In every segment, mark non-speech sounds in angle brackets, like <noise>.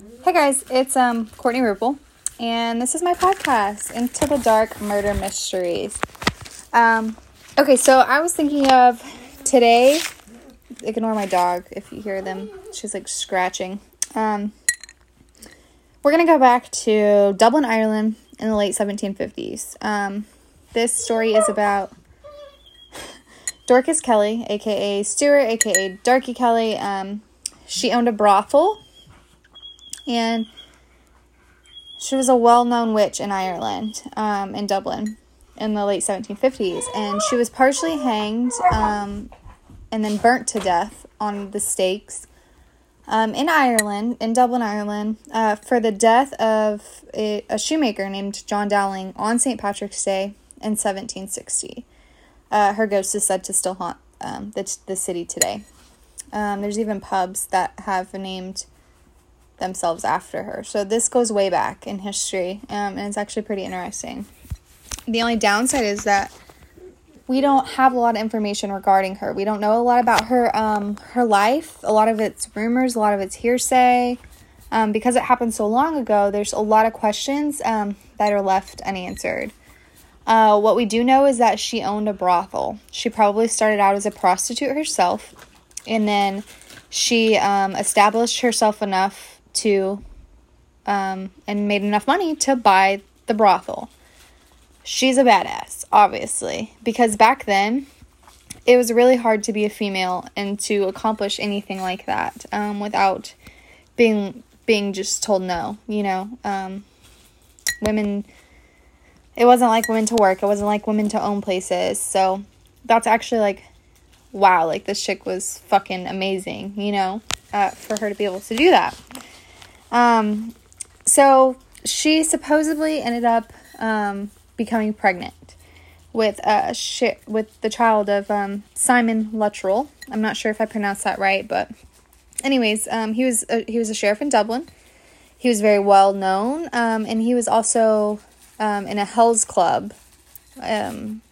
Hey guys, it's um Courtney Rupel, and this is my podcast, Into the Dark Murder Mysteries. Um, okay, so I was thinking of today. Ignore my dog if you hear them; she's like scratching. Um, we're gonna go back to Dublin, Ireland, in the late 1750s. Um, this story is about <laughs> Dorcas Kelly, aka Stewart, aka Darky Kelly. Um, she owned a brothel and she was a well-known witch in Ireland, um, in Dublin, in the late 1750s, and she was partially hanged, um, and then burnt to death on the stakes, um, in Ireland, in Dublin, Ireland, uh, for the death of a, a, shoemaker named John Dowling on St. Patrick's Day in 1760. Uh, her ghost is said to still haunt um, the, the city today. Um, there's even pubs that have named themselves after her. So this goes way back in history, um, and it's actually pretty interesting. The only downside is that we don't have a lot of information regarding her. We don't know a lot about her um, her life. A lot of it's rumors, a lot of it's hearsay. Um, because it happened so long ago, there's a lot of questions um, that are left unanswered. Uh, what we do know is that she owned a brothel. She probably started out as a prostitute herself, and then she um, established herself enough to um, and made enough money to buy the brothel. She's a badass, obviously, because back then it was really hard to be a female and to accomplish anything like that um, without being being just told no. You know, um, women. It wasn't like women to work. It wasn't like women to own places. So that's actually like, wow, like this chick was fucking amazing. You know, uh, for her to be able to do that. Um, so she supposedly ended up um, becoming pregnant with uh sh- with the child of um, Simon Luttrell. I'm not sure if I pronounced that right, but anyways, um, he was a, he was a sheriff in Dublin. He was very well known, um, and he was also um, in a Hell's Club. Um,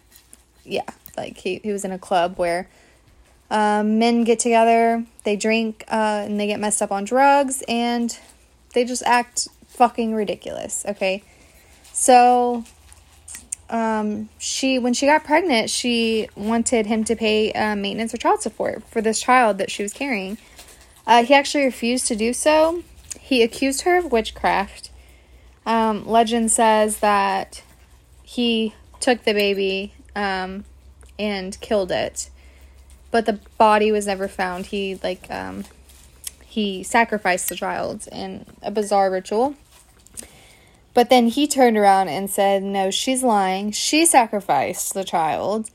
yeah, like he, he was in a club where um, men get together, they drink, uh, and they get messed up on drugs, and they just act fucking ridiculous, okay? So um, she when she got pregnant, she wanted him to pay uh, maintenance or child support for this child that she was carrying. Uh, he actually refused to do so. He accused her of witchcraft. Um, legend says that he took the baby um, and killed it, but the body was never found. He like um, he sacrificed the child in a bizarre ritual. But then he turned around and said, No, she's lying. She sacrificed the child.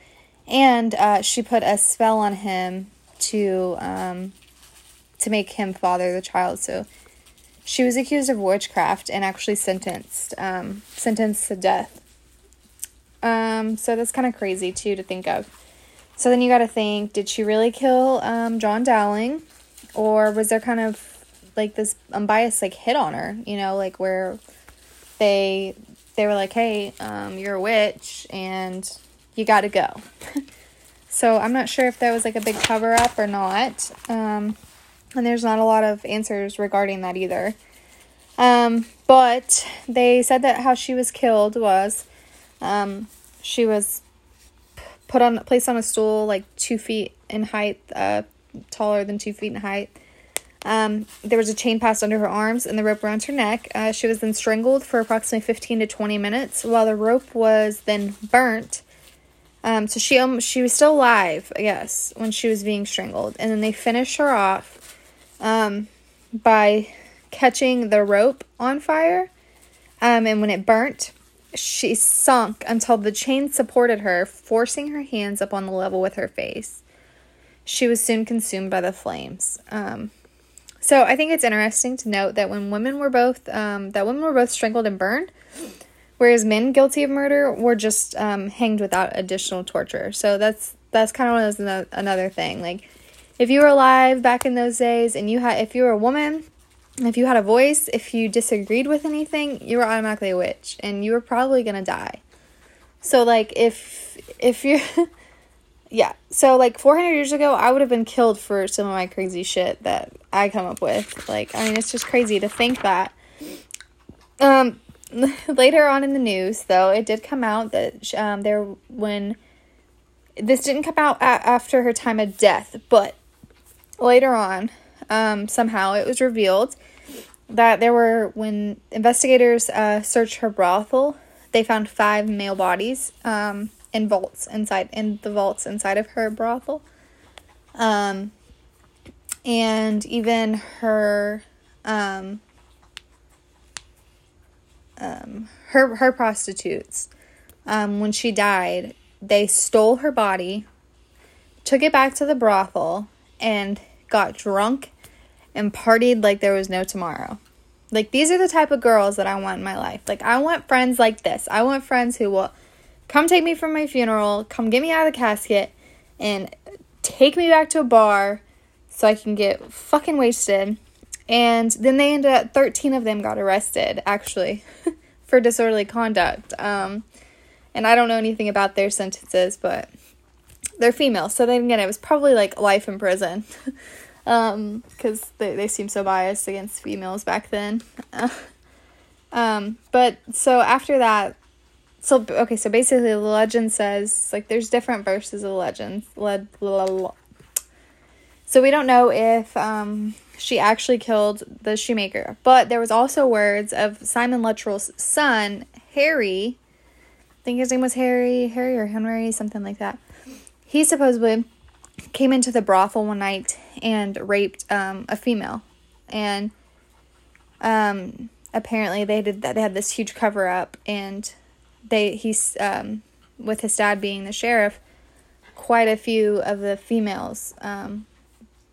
And uh, she put a spell on him to um, to make him father the child. So she was accused of witchcraft and actually sentenced um, sentenced to death. Um, so that's kind of crazy too to think of. So then you got to think: Did she really kill um, John Dowling? Or was there kind of like this unbiased like hit on her you know like where they they were like hey um, you're a witch and you got to go. <laughs> So i'm not sure if that was like a big cover up or not um, and there's not a lot of answers regarding that either. Um, but they said that how she was killed was um, she was put on placed on a stool like two feet in height uh, taller than two feet in height. Um, there was a chain passed under her arms and the rope around her neck. Uh, she was then strangled for approximately 15 to 20 minutes while the rope was then burnt. Um, so she um, she was still alive, I guess, when she was being strangled. And then they finished her off um, by catching the rope on fire. Um, and when it burnt, she sunk until the chain supported her, forcing her hands up on the level with her face. She was soon consumed by the flames. Um, so I think it's interesting to note that when women were both um, that women were both strangled and burned, whereas men guilty of murder were just um, hanged without additional torture. So that's that's kind of another thing. Like if you were alive back in those days and you had if you were a woman, if you had a voice, if you disagreed with anything, you were automatically a witch and you were probably gonna die. So like if if you're <laughs> yeah. So like 400 years ago, I would have been killed for some of my crazy shit that I come up with. Like, I mean, it's just crazy to think that. Um, <laughs> later on in the news, though, it did come out that um, there when this didn't come out a- after her time of death, but later on, um, somehow it was revealed that there were when investigators uh, searched her brothel, they found five male bodies um, in vaults inside in the vaults inside of her brothel, um, and even her um, um, her her prostitutes. Um, when she died, they stole her body, took it back to the brothel, and got drunk and partied like there was no tomorrow. Like these are the type of girls that I want in my life. Like I want friends like this. I want friends who will come take me from my funeral, come get me out of the casket, and take me back to a bar so I can get fucking wasted. And then they ended up 13 of them got arrested actually <laughs> for disorderly conduct. Um and I don't know anything about their sentences, but they're female. So then again, it was probably like life in prison. <laughs> um because they, they seem so biased against females back then <laughs> um but so after that so okay so basically the legend says like there's different verses of legends. Led so we don't know if um she actually killed the shoemaker but there was also words of simon luttrell's son harry. I think his name was harry harry or henry something like that. He supposedly came into the brothel one night and raped um, a female, and um, apparently they did that. They had this huge cover up, and they he's um, with his dad being the sheriff. Quite a few of the females um,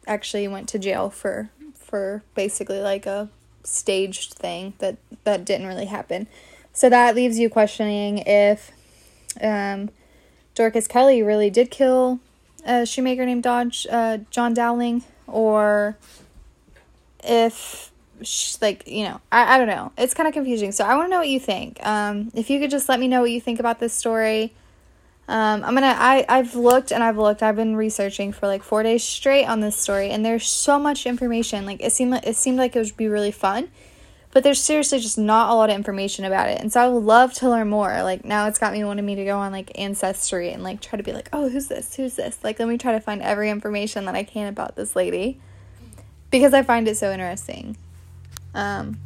actually went to jail for for basically like a staged thing that that didn't really happen. So that leaves you questioning if um, Dorcas Kelly really did kill a shoemaker named Dodge uh, John Dowling, or if she, like you know I, I don't know it's kind of confusing so i want to know what you think um, if you could just let me know what you think about this story um, i'm gonna I, i've looked and i've looked i've been researching for like four days straight on this story and there's so much information like it seemed like it seemed like it would be really fun but there's seriously just not a lot of information about it. And so I would love to learn more. Like now it's got me wanting me to go on like ancestry and like try to be like, "Oh, who's this? Who's this?" Like let me try to find every information that I can about this lady because I find it so interesting. Um